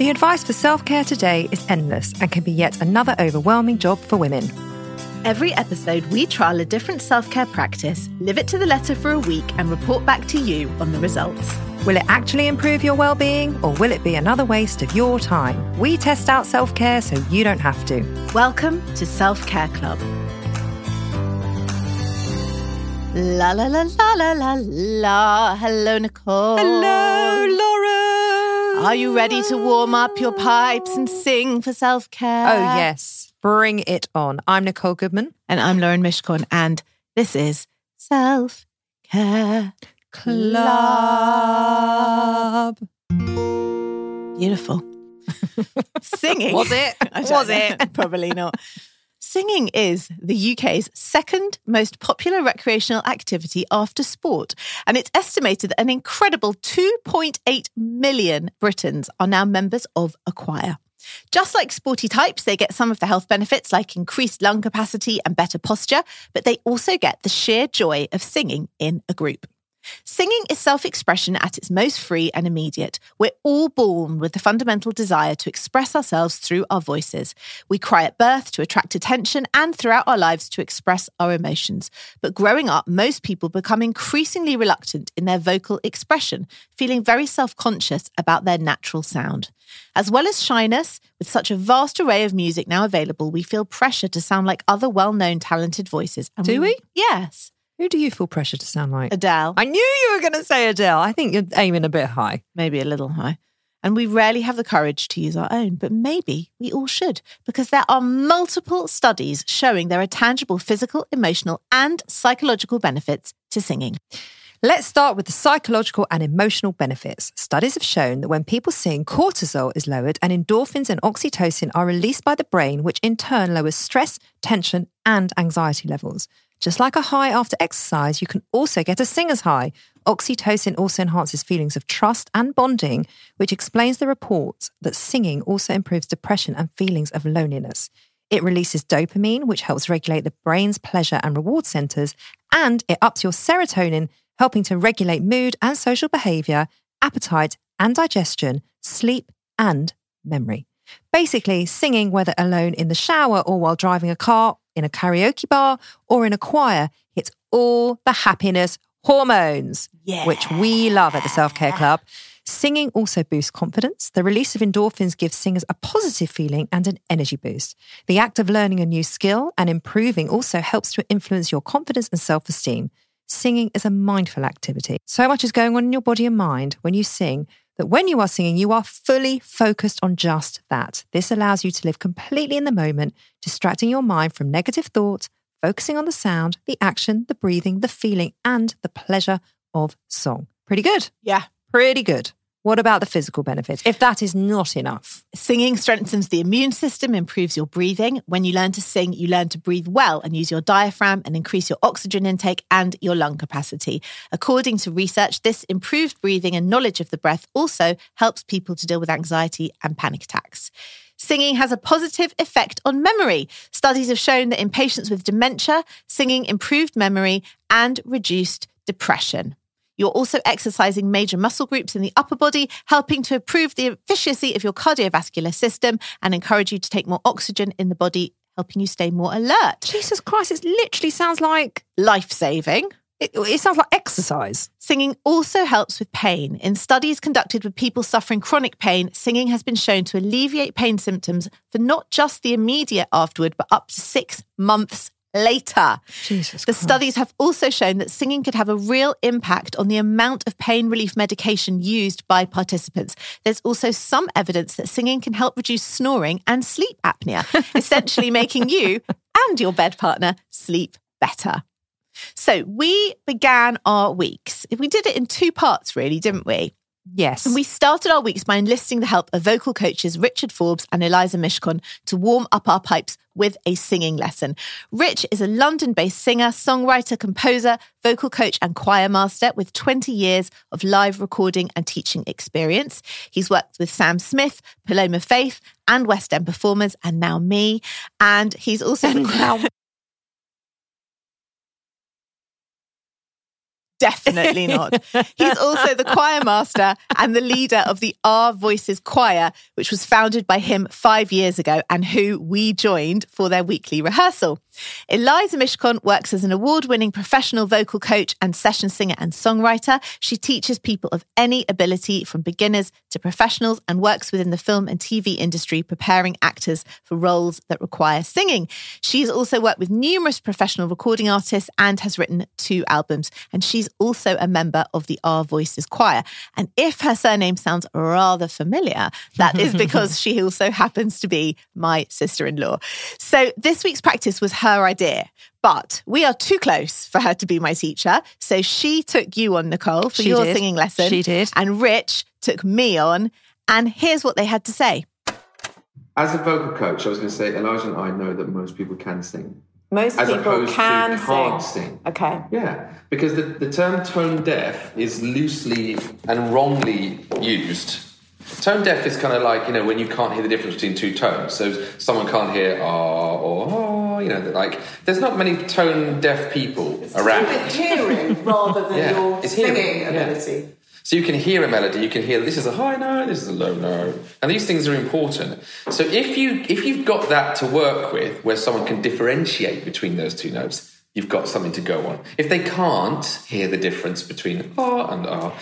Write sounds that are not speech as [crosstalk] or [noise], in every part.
The advice for self care today is endless and can be yet another overwhelming job for women. Every episode, we trial a different self care practice, live it to the letter for a week, and report back to you on the results. Will it actually improve your well being or will it be another waste of your time? We test out self care so you don't have to. Welcome to Self Care Club. La la la la la la la. Hello, Nicole. Hello, Laura. Are you ready to warm up your pipes and sing for self care? Oh, yes. Bring it on. I'm Nicole Goodman. And I'm Lauren Mishcon, and this is Self Care Club. Beautiful. [laughs] Singing. Was it? [laughs] Was it? [laughs] Probably not. Singing is the UK's second most popular recreational activity after sport, and it's estimated that an incredible 2.8 million Britons are now members of a choir. Just like sporty types, they get some of the health benefits like increased lung capacity and better posture, but they also get the sheer joy of singing in a group. Singing is self expression at its most free and immediate. We're all born with the fundamental desire to express ourselves through our voices. We cry at birth to attract attention and throughout our lives to express our emotions. But growing up, most people become increasingly reluctant in their vocal expression, feeling very self conscious about their natural sound. As well as shyness, with such a vast array of music now available, we feel pressure to sound like other well known talented voices. And Do we? Yes. Who do you feel pressure to sound like? Adele. I knew you were going to say Adele. I think you're aiming a bit high. maybe a little high. And we rarely have the courage to use our own, but maybe we all should, because there are multiple studies showing there are tangible physical, emotional, and psychological benefits to singing. Let's start with the psychological and emotional benefits. Studies have shown that when people sing, cortisol is lowered and endorphins and oxytocin are released by the brain, which in turn lowers stress, tension, and anxiety levels. Just like a high after exercise, you can also get a singer's high. Oxytocin also enhances feelings of trust and bonding, which explains the report that singing also improves depression and feelings of loneliness. It releases dopamine, which helps regulate the brain's pleasure and reward centers, and it ups your serotonin, helping to regulate mood and social behavior, appetite and digestion, sleep and memory. Basically, singing, whether alone in the shower or while driving a car, in a karaoke bar, or in a choir, hits all the happiness hormones, Yeah. which we love at the Self Care Club. Singing also boosts confidence. The release of endorphins gives singers a positive feeling and an energy boost. The act of learning a new skill and improving also helps to influence your confidence and self esteem. Singing is a mindful activity. So much is going on in your body and mind when you sing that when you are singing, you are fully focused on just that. This allows you to live completely in the moment, distracting your mind from negative thoughts, focusing on the sound, the action, the breathing, the feeling, and the pleasure of song. Pretty good. Yeah. Pretty good. What about the physical benefits? If that is not enough, Singing strengthens the immune system, improves your breathing. When you learn to sing, you learn to breathe well and use your diaphragm and increase your oxygen intake and your lung capacity. According to research, this improved breathing and knowledge of the breath also helps people to deal with anxiety and panic attacks. Singing has a positive effect on memory. Studies have shown that in patients with dementia, singing improved memory and reduced depression. You're also exercising major muscle groups in the upper body, helping to improve the efficiency of your cardiovascular system and encourage you to take more oxygen in the body, helping you stay more alert. Jesus Christ, it literally sounds like Life saving. it, it sounds like exercise. Singing also helps with pain. In studies conducted with people suffering chronic pain, singing has been shown to alleviate pain symptoms for not just the immediate afterward, but up to six months later. Jesus The Christ. studies have also shown that singing could have a real impact on the amount of pain relief medication used by participants. There's also some evidence that singing can help reduce snoring and sleep apnea, [laughs] essentially making you and your bed partner sleep better. So we began our weeks. We did it in two parts, really, didn't we? Yes. And we started our weeks by enlisting the help of vocal coaches Richard Forbes and Eliza Mishcon to warm up our pipes with a singing lesson. Rich is a London based singer, songwriter, composer, vocal coach, and choir master with 20 years of live recording and teaching experience. He's worked with Sam Smith, Paloma Faith, and West End performers, and now me. And he's also now [laughs] Definitely not. He's also the choir master and the leader of the Our Voices Choir, which was founded by him five years ago and who we joined for their weekly rehearsal. Eliza Mishcon works as an award winning professional vocal coach and session singer and songwriter. She teaches people of any ability from beginners to professionals and works within the film and TV industry preparing actors for roles that require singing. She's also worked with numerous professional recording artists and has written two albums. And she's also a member of the Our Voices Choir. And if her surname sounds rather familiar, that is because [laughs] she also happens to be my sister in law. So this week's practice was her idea. But we are too close for her to be my teacher. So she took you on, Nicole, for She your did. singing lesson. She did. And Rich took me on. And here's what they had to say. As a vocal coach, I was going to say, Eliza and I know that most people can sing. Most As people can to sing. can't sing. Okay. Yeah, because the, the term tone deaf is loosely and wrongly used. Tone deaf is kind of like, you know, when you can't hear the difference between two tones. So someone can't hear ah or ah, you know, like, there's not many tone deaf people around. With hearing rather than Yeah, your it's hearing, singing yeah. So you can hear a melody, you can hear this is a high note, this is a low note, and these things are important. So if you if you've got that to work with, where someone can differentiate between those two notes, you've got something to go on. If they can't hear the difference between ah and ah,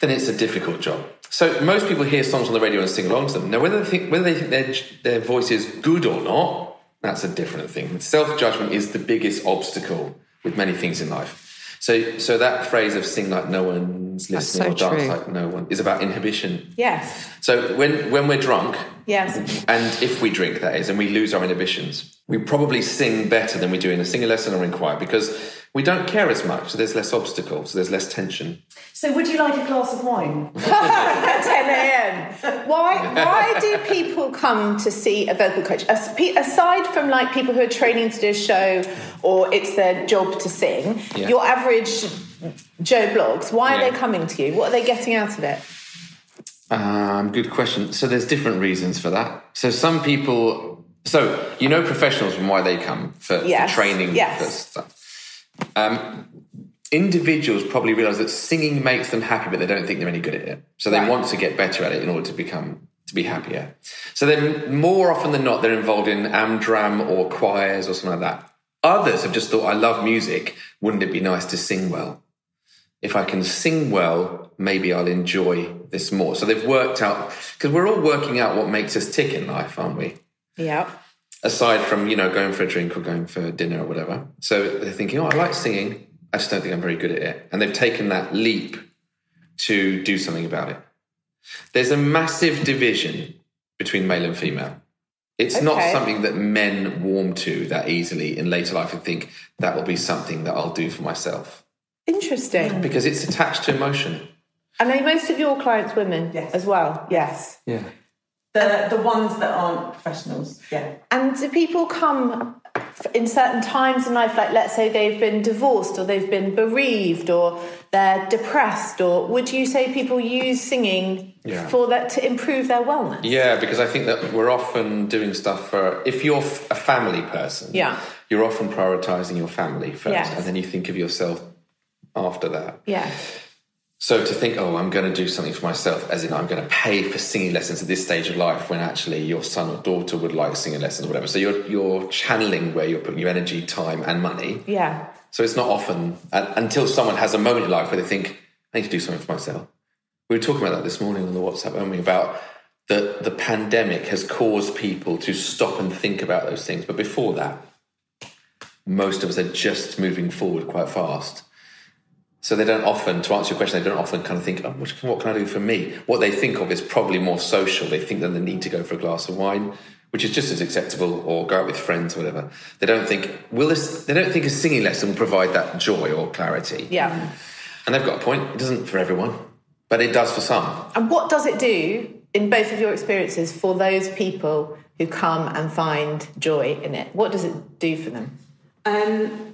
then it's a difficult job. So most people hear songs on the radio and sing along to them. Now, whether they think whether they think their their voice is good or not, that's a different thing. Self judgment is the biggest obstacle with many things in life. So, so that phrase of "sing like no one's listening" so or "dance true. like no one" is about inhibition. Yes. So when when we're drunk, Yes. and if we drink, that is, and we lose our inhibitions, we probably sing better than we do in a singing lesson or in choir because we don't care as much. So there's less obstacles, so there's less tension. So would you like a glass of wine? [laughs] [laughs] At 10 a.m. Why, why do people come to see a vocal coach? As- Aside from like people who are training to do a show or it's their job to sing, Yeah. your average Joe Bloggs, why are Yeah. they coming to you? What are they getting out of it? Um, good question. So there's different reasons for that. So some people, so you know professionals and why they come for, for training yes. for stuff. Um, individuals probably realize that singing makes them happy, but they don't think they're any good at it. So they Right. want to get better at it in order to become to be happier. So then, more often than not, they're involved in amdram or choirs or something like that. Others have just thought, "I love music. Wouldn't it be nice to sing well?" if I can sing well, maybe I'll enjoy this more. So they've worked out because we're all working out what makes us tick in life, aren't we? Yeah. Aside from you know going for a drink or going for dinner or whatever. So they're thinking, oh, I like singing. I just don't think I'm very good at it, and they've taken that leap to do something about it. There's a massive division between male and female. It's not something that men warm to that easily in later life and think that will be something that I'll do for myself Interesting. because it's attached to emotion. And are most of your clients women Yes. as well? Yes. Yeah. The the ones that aren't professionals. Yeah. And do people come in certain times in life, like let's say they've been divorced or they've been bereaved or they're depressed, or would you say people use singing Yeah. for that to improve their wellness? Yeah, because I think that we're often doing stuff for if you're a family person, Yeah. you're often prioritizing your family first, Yes. and then you think of yourself after that. Yeah. So to think, oh, I'm going to do something for myself, as in I'm going to pay for singing lessons at this stage of life, when actually your son or daughter would like singing lessons or whatever. So you're you're channeling where you're putting your energy, time, and money. Yeah. So it's not often uh, until someone has a moment in life where they think, I need to do something for myself. We were talking about that this morning on the WhatsApp, weren't we? About the the pandemic has caused people to stop and think about those things. But before that, most of us are just moving forward quite fast. So they don't often, to answer your question, they don't often kind of think, oh, what can, what can I do for me? What they think of is probably more social. They think that they need to go for a glass of wine, which is just as acceptable, or go out with friends or whatever. They don't think, will this, they don't think a singing lesson will provide that joy or clarity. Yeah. And they've got a point. It doesn't for everyone. but it does for some. And what does it do in both of your experiences for those people who come and find joy in it? What does it do for them? Um, th-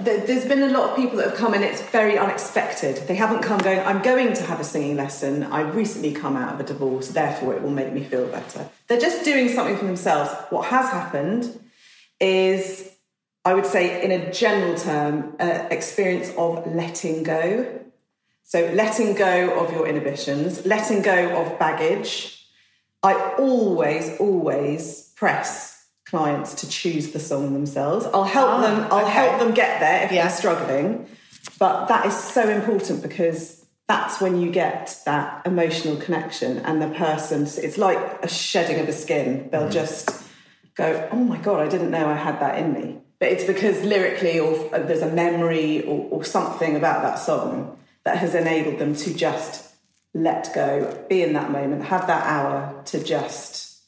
there's been a lot of people that have come and it's very unexpected. They haven't come going, I'm going to have a singing lesson. I recently come out of a divorce, therefore it will make me feel better. They're just doing something for themselves. What has happened is, I would say, in a general term, experience of letting go. So, letting go of your inhibitions, letting go of baggage. I always, always press clients to choose the song themselves. I'll help them. I'll okay. help them get there if Yeah. they're struggling. But that is so important because that's when you get that emotional connection and the person. It's like a shedding of the skin. They'll just go, "Oh my god, I didn't know I had that in me." But it's because lyrically, or uh, there's a memory or, or something about that song that has enabled them to just let go, be in that moment, have that hour to just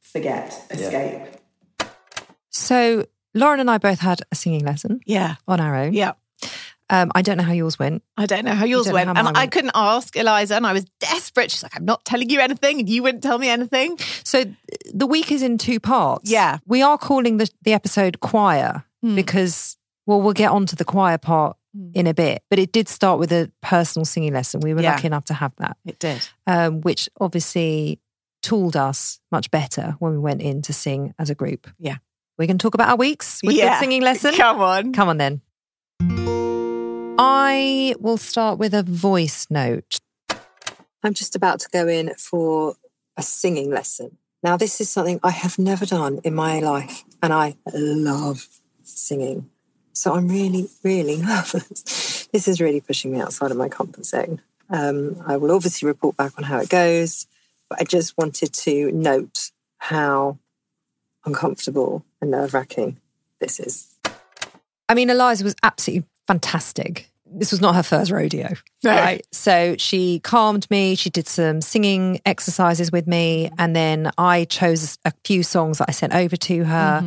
forget, escape. So Lauren and I both had a singing lesson Yeah. on our own. Yeah. Um, I don't know how yours went. I don't know how yours went. how and mine I couldn't ask Eliza, and I was desperate. She's like, I'm not telling you anything, and you wouldn't tell me anything. So the week is in two parts. Yeah. We are calling the, the episode choir because, well, we'll get onto the choir part in a bit, but it did start with a personal singing lesson. We were Yeah. lucky enough to have that, It did. um, which obviously tooled us much better when we went in to sing as a group. Yeah. We're going to talk about our weeks with yeah. the singing lesson. Come on. Come on then. I will start with a voice note. I'm just about to go in for a singing lesson. Now, this is something I have never done in my life, and I love singing. So I'm really, really [laughs] nervous. This is really pushing me outside of my comfort zone. Um, I will obviously report back on how it goes, but I just wanted to note how uncomfortable and nerve wracking this is. I mean, Eliza was absolutely fantastic. This was not her first rodeo, No. right? So she calmed me. She did some singing exercises with me, and then I chose a few songs that I sent over to her.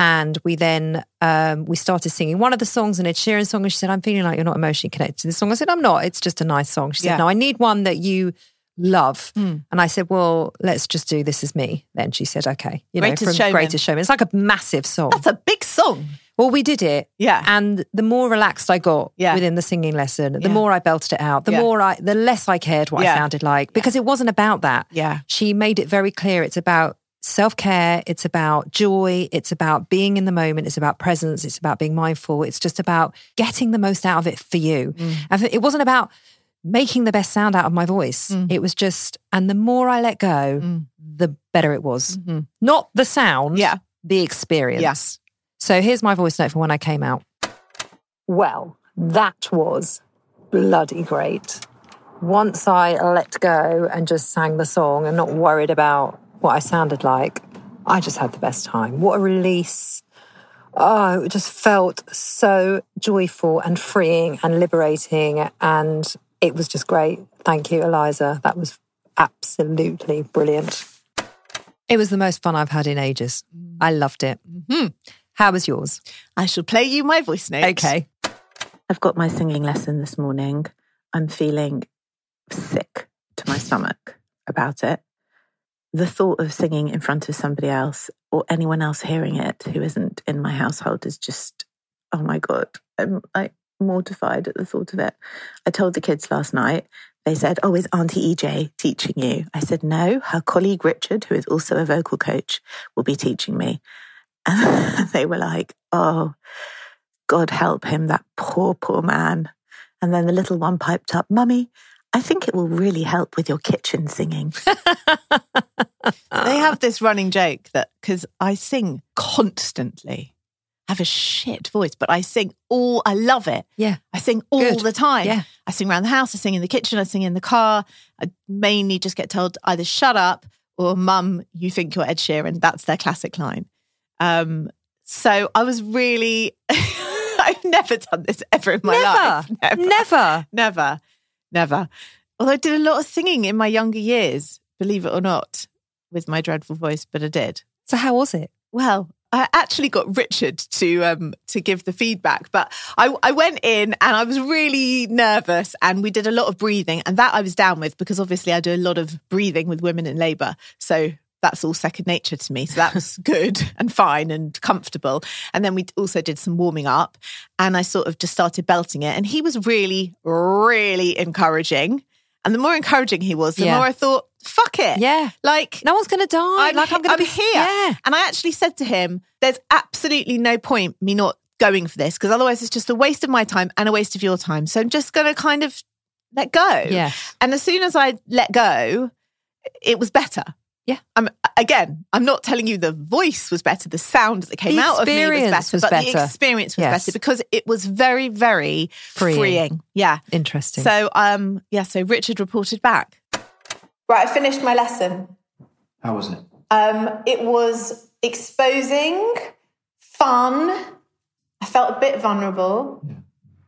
And we then um, we started singing one of the songs, an Ed Sheeran song, and she said, "I'm feeling like you're not emotionally connected to this song." I said, "I'm not. It's just a nice song." She Yeah. said, "No, I need one that you love." And I said, "Well, let's just do This Is Me." Then she said, "Okay, you know, Greatest from Showman. Greatest Showman." It's like a massive song. That's a big song. Well, we did it. Yeah. And the more relaxed I got Yeah. within the singing lesson, the Yeah. more I belted it out, the Yeah. more I, the less I cared what. I sounded like because it wasn't about that. Yeah. She made it very clear it's about self care, it's about joy, it's about being in the moment, it's about presence, it's about being mindful, it's just about getting the most out of it for you. Mm. And it wasn't about making the best sound out of my voice. Mm. It was just, and the more I let go, the better it was. Not the sound, Mm-hmm. Yeah. the experience. Yes. So here's my voice note for when I came out. Well, that was bloody great. Once I let go and just sang the song and not worried about what I sounded like, I just had the best time. What a release. Oh, it just felt so joyful and freeing and liberating. And it was just great. Thank you, Eliza. That was absolutely brilliant. It was the most fun I've had in ages. Mm. I loved it. Mm-hmm. How was yours? I shall play you my voice note. Okay. I've got my singing lesson this morning. I'm feeling sick to my stomach about it. The thought of singing in front of somebody else or anyone else hearing it who isn't in my household is just, oh my God, I'm like mortified at the thought of it. I told the kids last night, they said, Oh, is Auntie EJ teaching you? I said, No, her colleague Richard, who is also a vocal coach, will be teaching me. And [laughs] they were like, Oh, God help him, that poor, poor man. And then the little one piped up, Mummy, I think it will really help with your kitchen singing. [laughs] They have this running joke that because I sing constantly, have a shit voice, but I sing all, I love it. Yeah. I sing all Good. the time. Yeah. I sing around the house, I sing in the kitchen, I sing in the car. I mainly just get told either shut up or mum, you think you're Ed Sheeran. That's their classic line. Um, so I was really, [laughs] I've never done this ever in my life. Never. Never. Never. Never. Although I did a lot of singing in my younger years, believe it or not, with my dreadful voice, but I did. So how was it? Well, I actually got Richard to um to give the feedback, but I I went in and I was really nervous and we did a lot of breathing and that I was down with because obviously I do a lot of breathing with women in labour. So that's all second nature to me. So that was [laughs] good and fine and comfortable. And then we also did some warming up and I sort of just started belting it. And he was really, really encouraging. And the more encouraging he was, the Yeah. more I thought, fuck it. Yeah. Like, No one's going to die. I'm, like I'm going to be here. Yeah. And I actually said to him, there's absolutely no point me not going for this because otherwise it's just a waste of my time and a waste of your time. So I'm just going to kind of let go. Yeah. And as soon as I let go, it was better. Yeah. I'm again, I'm not telling you the voice was better, the sound that came out of me was better, was but better. the experience was Yes. better because it was very, very Freeing. freeing. Yeah. Interesting. So um yeah, so Richard reported back. Right, I finished my lesson. How was it? Um, it was exposing, fun. I felt a bit vulnerable.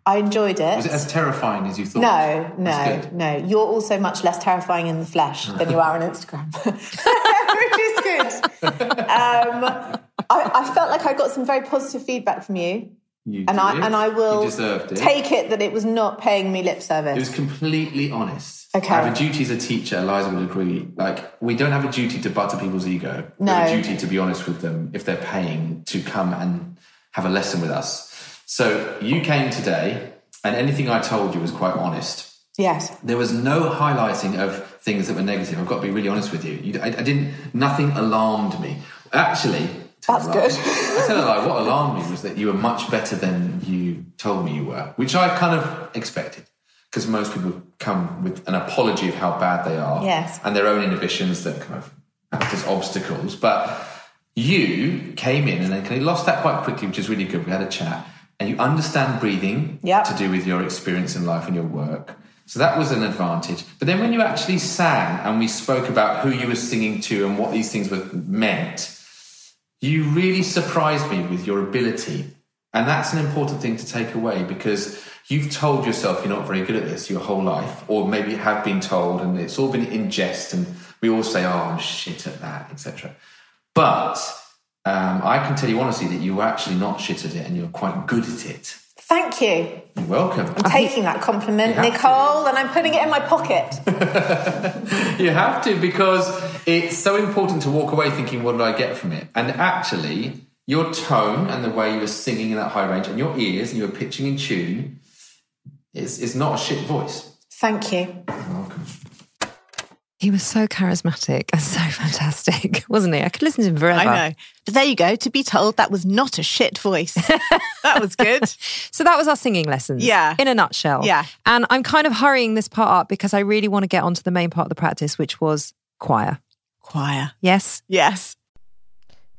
I enjoyed it. Was it as terrifying as you thought? no, no, no. You're also much less terrifying in the flesh than you are on Instagram, [laughs] which is good. Um, I, I felt like I got some very positive feedback from you, You and I and I will it. take it that it was not paying me lip service. It was completely honest. Okay. I have a duty as a teacher, Eliza would agree. Like, we don't have a duty to butter people's ego. We have a No. duty to be honest with them if they're paying to come and have a lesson with us. So you came today, and anything I told you was quite honest. yes. There was no highlighting of things that were negative. I've got to be really honest with you. you I, I didn't. Nothing alarmed me. Actually, That's lie. good. I tell a lie. What [laughs] alarmed me was that you were much better than you told me you were, which I kind of expected. Because most people come with an apology of how bad they are, Yes. and their own inhibitions that kind of act as obstacles. But you came in and then kind of lost that quite quickly, which is really good. We had a chat, and you understand breathing Yep. to do with your experience in life and your work. So that was an advantage. But then when you actually sang and we spoke about who you were singing to and what these things were meant, you really surprised me with your ability. And that's an important thing to take away because you've told yourself you're not very good at this your whole life, or maybe have been told, and it's all been in jest, and we all say, oh, I'm shit at that, etc. But um, I can tell you honestly that you were actually not shit at it and you're quite good at it. Thank you. You're welcome. I'm taking that compliment, have to. Nicole, and I'm putting it in my pocket. [laughs] You have to because it's so important to walk away thinking, what did I get from it? And actually, your tone and the way you were singing in that high range and your ears and you were pitching in tune is, is not a shit voice. Thank you. You're welcome. he was so charismatic and so [laughs] fantastic, wasn't he? I could listen to him forever. I know. But there you go. To be told that was not a shit voice. [laughs] that was good. So that was our singing lessons. Yeah. In a nutshell. Yeah. And I'm kind of hurrying this part up because I really want to get onto the main part of the practice, which was choir. Choir. Yes. Yes.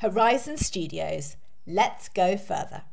Horizon Studios. Let's go further.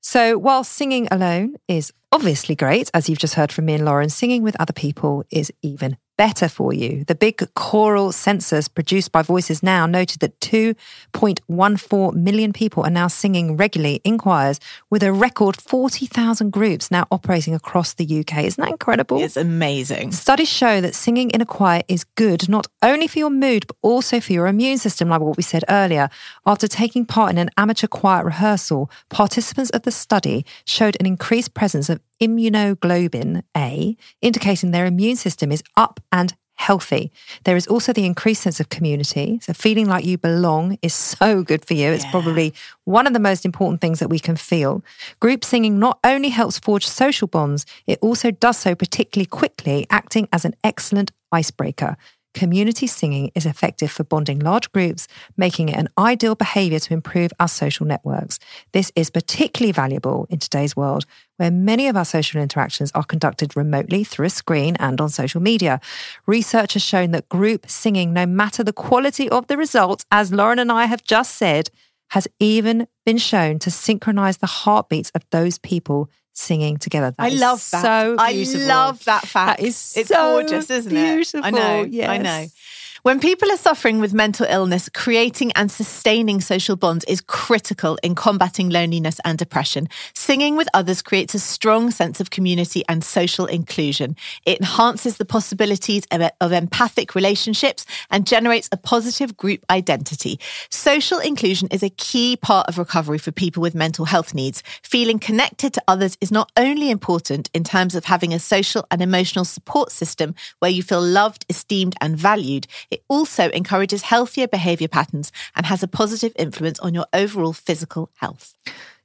So, while singing alone is obviously great, as you've just heard from me and Lauren, singing with other people is even better for you. The big choral census produced by Voices Now noted that 2.14 million people are now singing regularly in choirs, with a record 40,000 groups now operating across the UK. Isn't that incredible? It's amazing. Studies show that singing in a choir is good not only for your mood, but also for your immune system, like what we said earlier. After taking part in an amateur choir rehearsal, participants of the study showed an increased presence of immunoglobulin A, indicating their immune system is up and healthy. There is also the increased sense of community. So, feeling like you belong is so good for you. It's Yeah. probably one of the most important things that we can feel. Group singing not only helps forge social bonds, it also does so particularly quickly, acting as an excellent icebreaker. Community singing is effective for bonding large groups, making it an ideal behavior to improve our social networks. This is particularly valuable in today's world, where many of our social interactions are conducted remotely through a screen and on social media. Research has shown that group singing, no matter the quality of the results, as Lauren and I have just said, has even been shown to synchronize the heartbeats of those people singing together. That I love that. So I beautiful. love that fact. That is it's so gorgeous, isn't beautiful. it? I know. I know. When people are suffering with mental illness, creating and sustaining social bonds is critical in combating loneliness and depression. Singing with others creates a strong sense of community and social inclusion. It enhances the possibilities of, empathic relationships and generates a positive group identity. Social inclusion is a key part of recovery for people with mental health needs. Feeling connected to others is not only important in terms of having a social and emotional support system where you feel loved, esteemed, and valued, it also encourages healthier behavior patterns and has a positive influence on your overall physical health.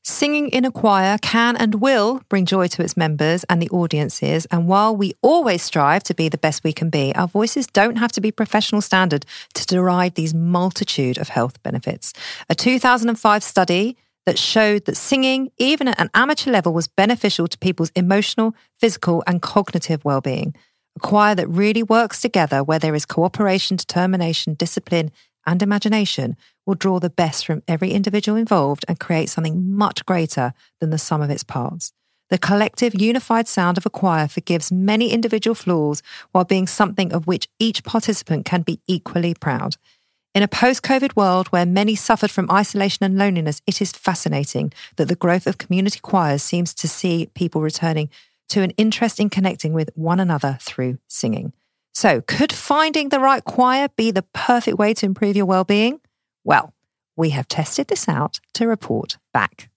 Singing in a choir can and will bring joy to its members and the audiences. And while we always strive to be the best we can be, our voices don't have to be professional standard to derive these multitude of health benefits. A 2005 study that showed that singing, even at an amateur level, was beneficial to people's emotional, physical, and cognitive well-being. A choir that really works together, where there is cooperation, determination, discipline, and imagination, will draw the best from every individual involved and create something much greater than the sum of its parts. The collective, unified sound of a choir forgives many individual flaws while being something of which each participant can be equally proud. In a post COVID world where many suffered from isolation and loneliness, it is fascinating that the growth of community choirs seems to see people returning to an interest in connecting with one another through singing. So, could finding the right choir be the perfect way to improve your well-being? Well, we have tested this out to report back.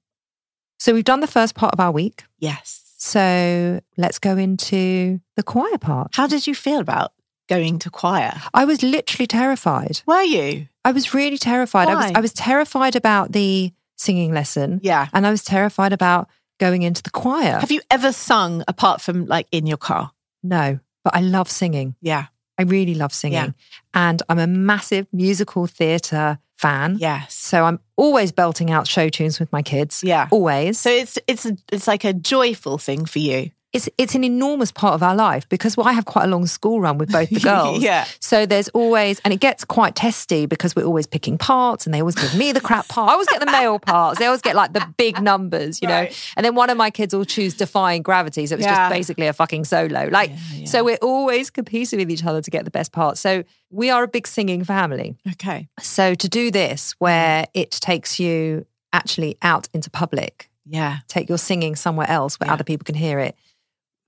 So, we've done the first part of our week. Yes. So, let's go into the choir part. How did you feel about going to choir? I was literally terrified. Were you? I was really terrified. I was I was terrified about the singing lesson. Yeah. And I was terrified about going into the choir. Have you ever sung apart from like in your car? no, but I love singing. Yeah. I really love singing. Yeah. And I'm a massive musical theatre fan. Yes. So I'm always belting out show tunes with my kids. Yeah. Always. So it's it's a, it's like a joyful thing for you. It's it's an enormous part of our life because well, I have quite a long school run with both the [laughs] girls. Yeah. So there's always and it gets quite testy because we're always picking parts and they always give me the crap part. I always get the male [laughs] parts. They always get like the big numbers, you know. And then one of my kids will choose defying gravity. So it's Yeah. just basically a fucking solo. Like so we're always competing with each other to get the best part. So we are a big singing family. Okay. So to do this where it takes you actually out into public Yeah. take your singing somewhere else where Yeah. other people can hear it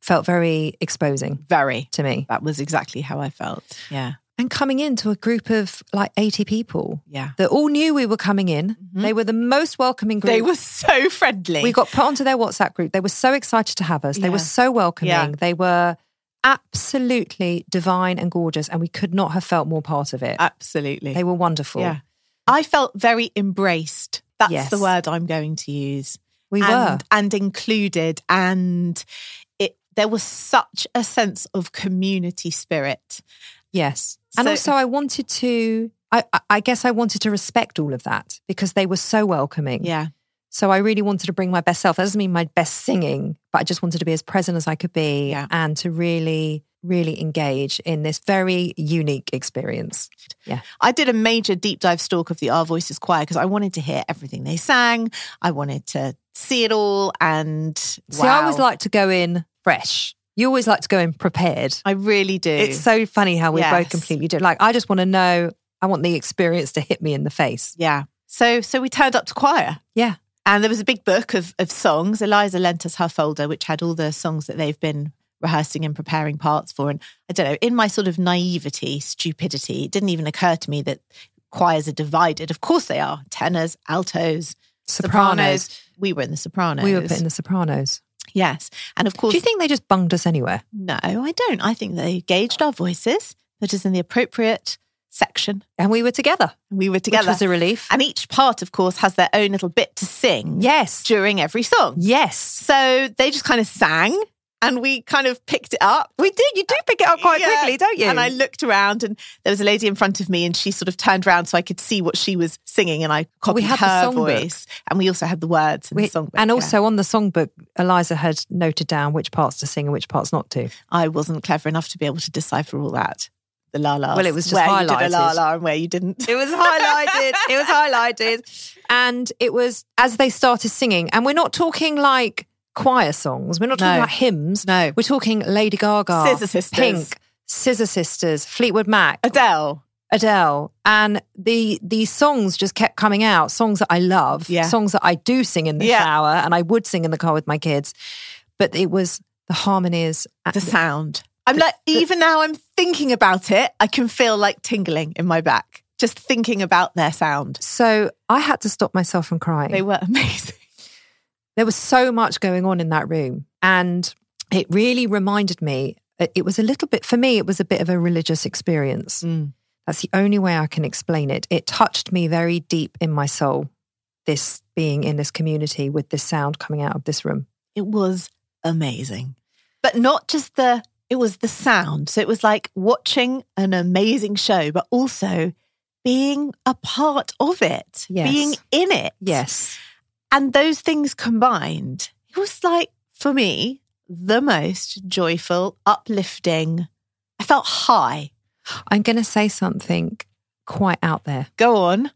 felt very exposing Very. to me. That was exactly how I felt. Yeah. And coming into a group of like 80 people Yeah. that all knew we were coming in, mm-hmm. they were the most welcoming group. They were so friendly. we got put onto their WhatsApp group. They were so excited to have us. They were so welcoming. Yeah. They were absolutely divine and gorgeous, and we could not have felt more part of it. absolutely. they were wonderful. Yeah. I felt very embraced. That's Yes. the word I'm going to use. We and, were. and included and there was such a sense of community spirit. Yes. And also, I wanted to, I, I- guess I wanted to respect all of that because they were so welcoming. Yeah. So I really wanted to bring my best self. That doesn't mean my best singing, but I just wanted to be as present as I could be Yeah. and to really, really engage in this very unique experience. Yeah. I did a major deep dive stalk of the Our Voices choir because I wanted to hear everything they sang. I wanted to see it all and See, I always like to go in fresh. You always like to go in prepared. I really do. It's so funny how we both Yes. completely do. Like, I just want to know, I want the experience to hit me in the face. yeah. So so we turned up to choir. Yeah. And there was a big book of, of songs. Eliza lent us her folder, which had all the songs that they've been rehearsing and preparing parts for. And I don't know, in my sort of naivety, stupidity, it didn't even occur to me that choirs are divided. Of course they are. Tenors, altos, Sopranos. We were in the sopranos. We were put in the Sopranos. Yes. And of course, Do you think they just bunged us anywhere? no, I don't. I think they gauged our voices, put us in the appropriate section. And we were together, We were which together. was a relief. and each part, of course, has their own little bit to sing yes. during every song. Yes. So they just kind of sang and we kind of picked it up. We did. You do uh, pick it up quite Yeah. quickly, don't you? And I looked around and there was a lady in front of me and she sort of turned around so I could see what she was singing and I copied had the her voice. And we also had the words in We- the songbook. and yeah. also on the songbook, Eliza had noted down which parts to sing and which parts not to. I wasn't clever enough to be able to decipher all that. The la la. Well, it was just where you did a la la and where you didn't. It was highlighted. it was [laughs] highlighted. And it was as they started singing, and we're not talking like choir songs. We're not talking No. like hymns. No. We're talking Lady Gaga, Scissor Sisters. Pink, Scissor Sisters, Fleetwood Mac, Adele. Adele, and the these songs just kept coming out. Songs that I love, Yeah. songs that I do sing in the Yeah. shower, and I would sing in the car with my kids. But it was the harmonies. The sound. I'm like, even now I'm thinking about it, I can feel like tingling in my back. Just thinking about their sound. So I had to stop myself from crying. They were [laughs] amazing. There was so much going on in that room and it really reminded me it was a little bit for me it was a bit of a religious experience Mm. that's the only way i can explain it it touched me very deep in my soul this being in this community with this sound coming out of this room It was amazing. But not just the, it was the sound. So it was like watching an amazing show, but also being a part of it, Yes. being in it. yes And those things combined, it was like, for me, the most joyful, uplifting. I felt high. i'm going to say something quite out there Go on.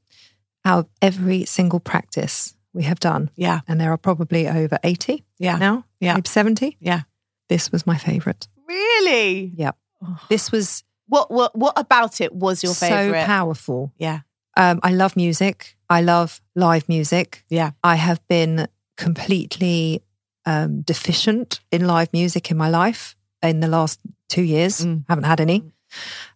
out of every single practice we have done Yeah. and there are probably over 80 Yeah. now Yeah. maybe 70 Yeah. this was my favorite Really? yep oh. this was What what what about it was your favorite? so powerful yeah. Um, I love music. I love live music. Yeah. I have been completely um, deficient in live music in my life in the last two years. Mm. Haven't had any.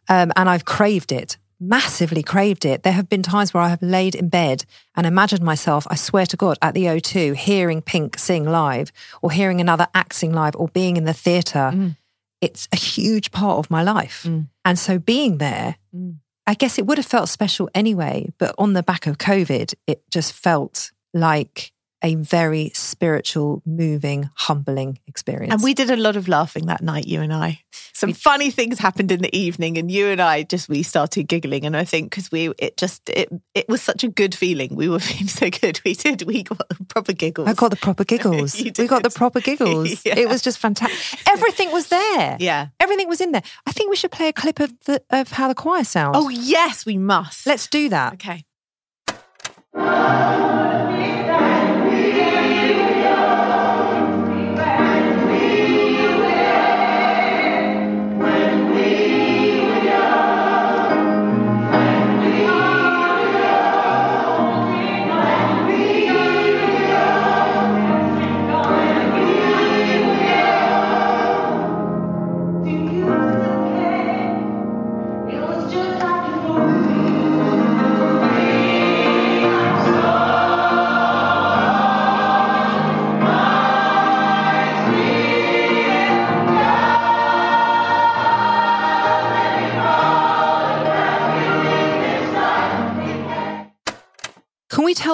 Um, and I've craved it, massively craved it. There have been times where I have laid in bed and imagined myself, I swear to God, at the O2, hearing Pink sing live or hearing another act sing live or being in the theatre. Mm. It's a huge part of my life. Mm. And so being there, Mm. I guess it would have felt special anyway, but on the back of COVID, it just felt like a very spiritual, moving, humbling experience. And we did a lot of laughing that night, you and I. Some funny things happened in the evening, and you and I just we started giggling. And I think because we it just it it was such a good feeling. We were [laughs] feeling so good. We did we got proper giggles. I got the proper giggles. [laughs] We got the proper giggles. [laughs] Yeah. It was just fantastic. Everything was there. yeah. Everything was in there. I think we should play a clip of the of how the choir sounds. Oh yes, we must. let's do that. Okay.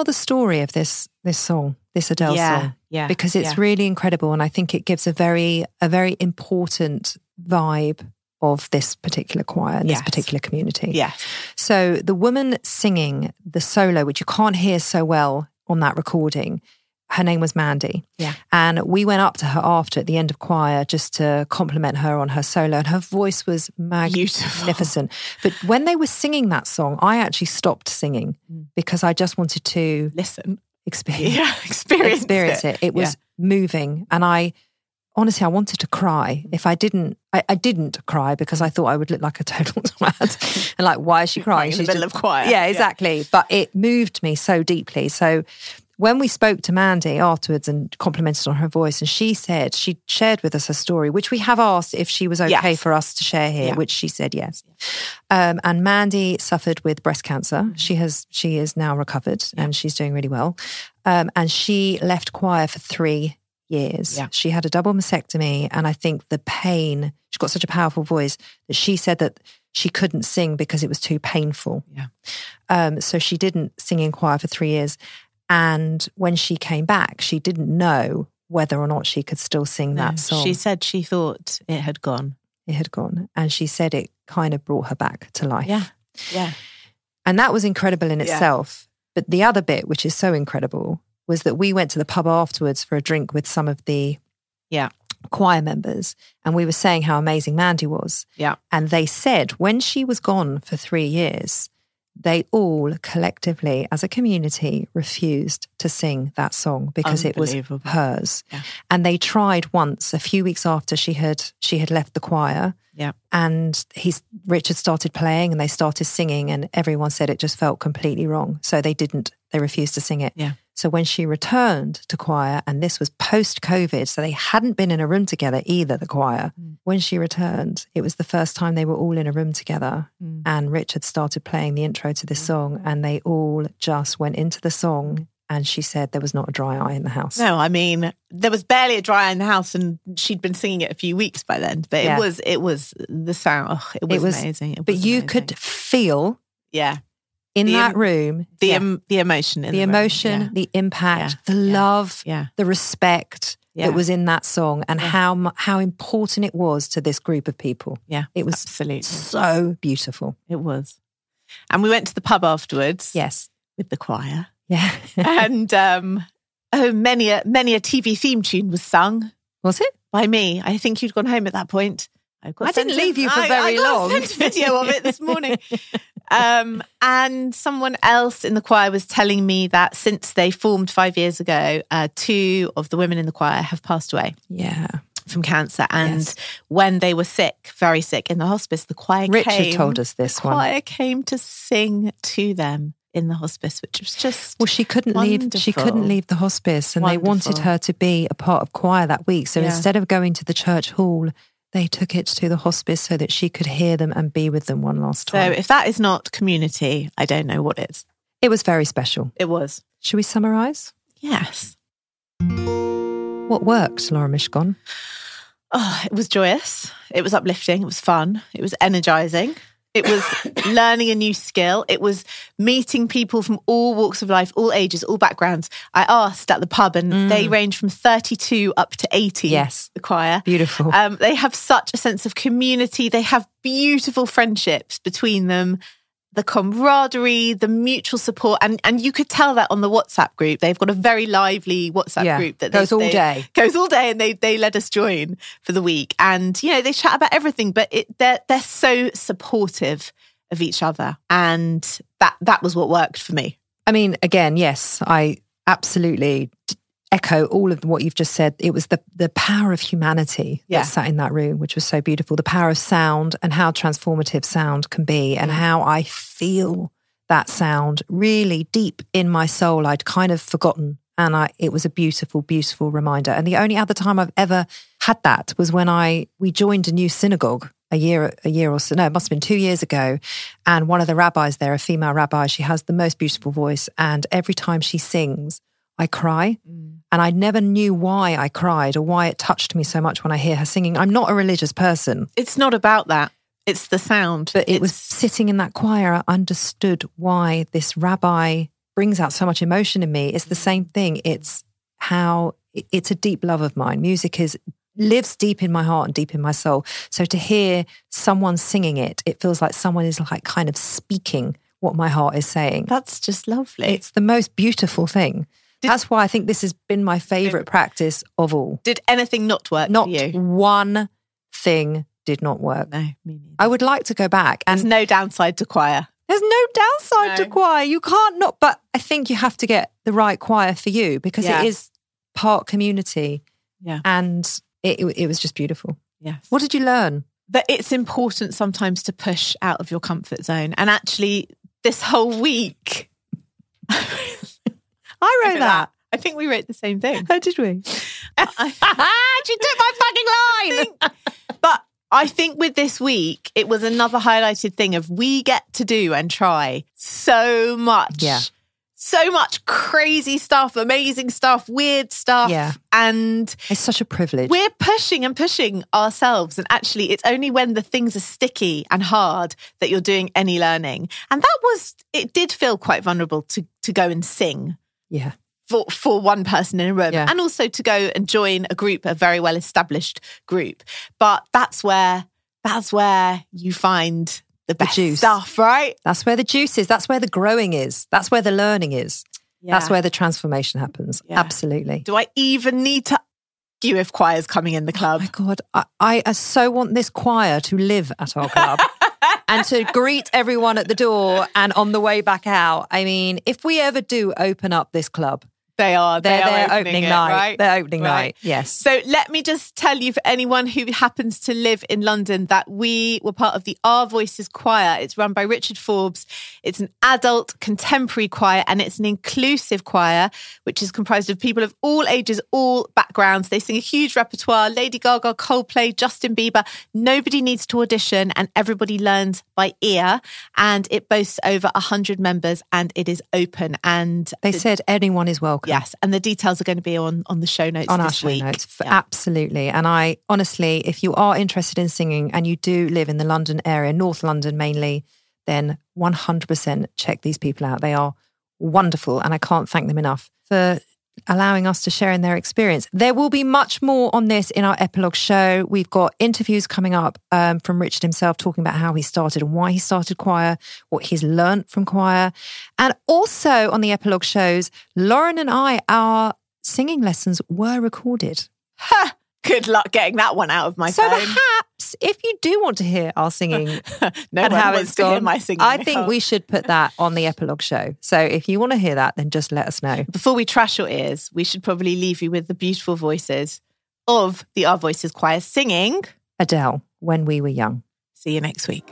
Tell the story of this this song, this Adele Yeah, song? yeah, because it's yeah. really incredible, and I think it gives a very a very important vibe of this particular choir and Yes. this particular community. Yeah. So the woman singing the solo, which you can't hear so well on that recording, her name was Mandy. Yeah. And we went up to her after at the end of choir just to compliment her on her solo. And her voice was Beautiful. magnificent. But when they were singing that song, I actually stopped singing Mm. because I just wanted to Listen. experience, Yeah. Experience, experience it. It was moving. And I honestly, I wanted to cry. If I didn't, I, I didn't cry because I thought I would look like a total [laughs] twat. and like, why is she [laughs] crying? in the middle just- of choir. Yeah, exactly. But it moved me so deeply. So when we spoke to Mandy afterwards and complimented on her voice, and she said she shared with us her story, which we have asked if she was okay Yes. for us to share here, Yeah. which she said yes. Um, and Mandy suffered with breast cancer. Mm-hmm. She has she is now recovered and she's doing really well. Um, and she left choir for three years. Yeah. She had a double mastectomy, and I think the pain. She's got such a powerful voice that she said that she couldn't sing because it was too painful. Yeah. Um, so she didn't sing in choir for three years. And when she came back, she didn't know whether or not she could still sing that song. She said she thought it had gone. it had gone. And she said it kind of brought her back to life. Yeah. Yeah. And that was incredible in Yeah. itself. But the other bit, which is so incredible, was that we went to the pub afterwards for a drink with some of the Yeah. choir members and we were saying how amazing Mandy was. Yeah. And they said when she was gone for three years, they all collectively, as a community, refused to sing that song because it was hers. Yeah. And they tried once a few weeks after she had she had left the choir Yeah. and he's Richard started playing and they started singing and everyone said it just felt completely wrong. So they didn't they refused to sing it. Yeah. So when she returned to choir and this was post COVID, so they hadn't been in a room together either, the choir. Mm. When she returned, it was the first time they were all in a room together Mm. and Richard started playing the intro to this song and they all just went into the song and she said there was not a dry eye in the house. No, I mean there was barely a dry eye in the house, and she'd been singing it a few weeks by then. But Yeah. it was, it was the sound. Oh, it was, It was- amazing. It But was you amazing. could feel yeah, in The that room the yeah, em- the emotion, in the the, emotion, Yeah. the impact, Yeah. the love, Yeah. the respect that was in that song, and how how important it was to this group of people. yeah, It was absolutely. so beautiful. It was, and we went to the pub afterwards. Yes. with the choir, Yeah. [laughs] and um, oh, many a many a TV theme tune was sung was it? by me. I think you'd gone home at that point. I, I didn't leave you for I- very I got long. Sent a video of it this morning. [laughs] Um, and someone else in the choir was telling me that since they formed five years ago, uh, two of the women in the choir have passed away Yeah. from cancer. And Yes. when they were sick, very sick in the hospice, the choir Richard came, told us this the one. choir came to sing to them in the hospice, which was just Well, she couldn't leave. She couldn't leave the hospice, and they wanted her to be a part of choir that week. So Yeah. instead of going to the church hall, they took it to the hospice so that she could hear them and be with them one last time. so. If that is not community, I don't know what is. it was very special. It was. Should we summarise? Yes. What worked, Laura Mishcon? Oh, it was joyous. It was uplifting. It was fun. It was energizing. It was learning a new skill. It was meeting people from all walks of life, all ages, all backgrounds. I asked at the pub, and they range from 32 up to 80. Yes. The choir. Beautiful. Um, they have such a sense of community. They have beautiful friendships between them, the camaraderie, the mutual support, and and you could tell that on the WhatsApp group. They've got a very lively WhatsApp Yeah, group that goes they, all they- day. goes all day, and they they let us join for the week, and you know they chat about everything, but it, they're they're so supportive of each other, and that that was what worked for me. I mean, again, yes, I absolutely echo all of what you've just said. It was the the power of humanity Yeah. that sat in that room, which was so beautiful. The power of sound and how transformative sound can be, and how I feel that sound really deep in my soul. I'd kind of forgotten. And I, it was a beautiful, beautiful reminder. And the only other time I've ever had that was when I we joined a new synagogue a year a year or so. No, it must have been two years ago. And one of the rabbis there, a female rabbi, she has the most beautiful voice. And every time she sings, I cry. Mm. And I never knew why I cried or why it touched me so much when I hear her singing. I'm not a religious person, It's not about that; it's the sound. but it was sitting in that choir. I understood why this rabbi brings out so much emotion in me. It's the mm. same thing. It's how it's a deep love of mine. Music is lives deep in my heart and deep in my soul. So to hear someone singing it, it feels like someone is like kind of speaking what my heart is saying. that's just lovely. It's the most beautiful thing. That's why I think this has been my favorite practice of all. Did anything not work Not one thing did not work. No, me neither. I would like to go back and There's no downside to choir. there's no downside to choir. You can't not, but I think you have to get the right choir for you because Yeah. it is part community Yeah. and It, it, it was just beautiful. Yes. What did you learn? that it's important sometimes to push out of your comfort zone. And actually, this whole week, [laughs] I wrote Look at that. I think we wrote the same thing. How [laughs] oh, did we? Uh, [laughs] she took my fucking line. but I think with this week, it was another highlighted thing of we get to do and try so much. Yeah. So much crazy stuff, amazing stuff, weird stuff. Yeah. And It's such a privilege. we're pushing and pushing ourselves. And actually, it's only when the things are sticky and hard that you're doing any learning. And that was, it did feel quite vulnerable to, to go and sing yeah. for, for one person in a room Yeah. and also to go and join a group, a very well established group. But that's where, that's where you find the best juice. stuff, right? That's where the juice is. That's where the growing is. That's where the learning is. That's where the transformation happens. Yeah. Absolutely. Do I even need to argue if choir's coming in the oh club? Oh my God, I, I so want this choir to live at our club [laughs] and to greet everyone at the door and on the way back out. I mean, if we ever do open up this club, They are. They they're, are they're opening, opening it, night. Right? They're opening Right. night. Yes. So let me just tell you, for anyone who happens to live in London, that we were part of the Rvoices Choir. It's run by Richard Forbes. It's an adult contemporary choir and it's an inclusive choir, which is comprised of people of all ages, all backgrounds. They sing a huge repertoire Lady Gaga, Coldplay, Justin Bieber. Nobody needs to audition and everybody learns by ear. And it boasts over 100 members and it is open. And they the- said anyone is welcome. Yes, and the details are going to be on on the show notes on our show week. notes. Yeah. Absolutely. And I honestly, if you are interested in singing and you do live in the London area, North London mainly, then 100% check these people out. They are wonderful. And I can't thank them enough for allowing us to share in their experience. There will be much more on this in our epilogue show. We've got interviews coming up um, from Richard himself talking about how he started and why he started choir, what he's learnt from choir. And also on the epilogue shows, Lauren and I, our singing lessons were recorded. Ha! Good luck getting that one out of my so phone. Perhaps if you do want to hear our singing [laughs] no and how it's gone, my singing. I think we should put that on the epilogue show. So if you want to hear that, then just let us know. Before we trash your ears, we should probably leave you with the beautiful voices of the Rvoices Choir singing. Adele, when we were young. See you next week.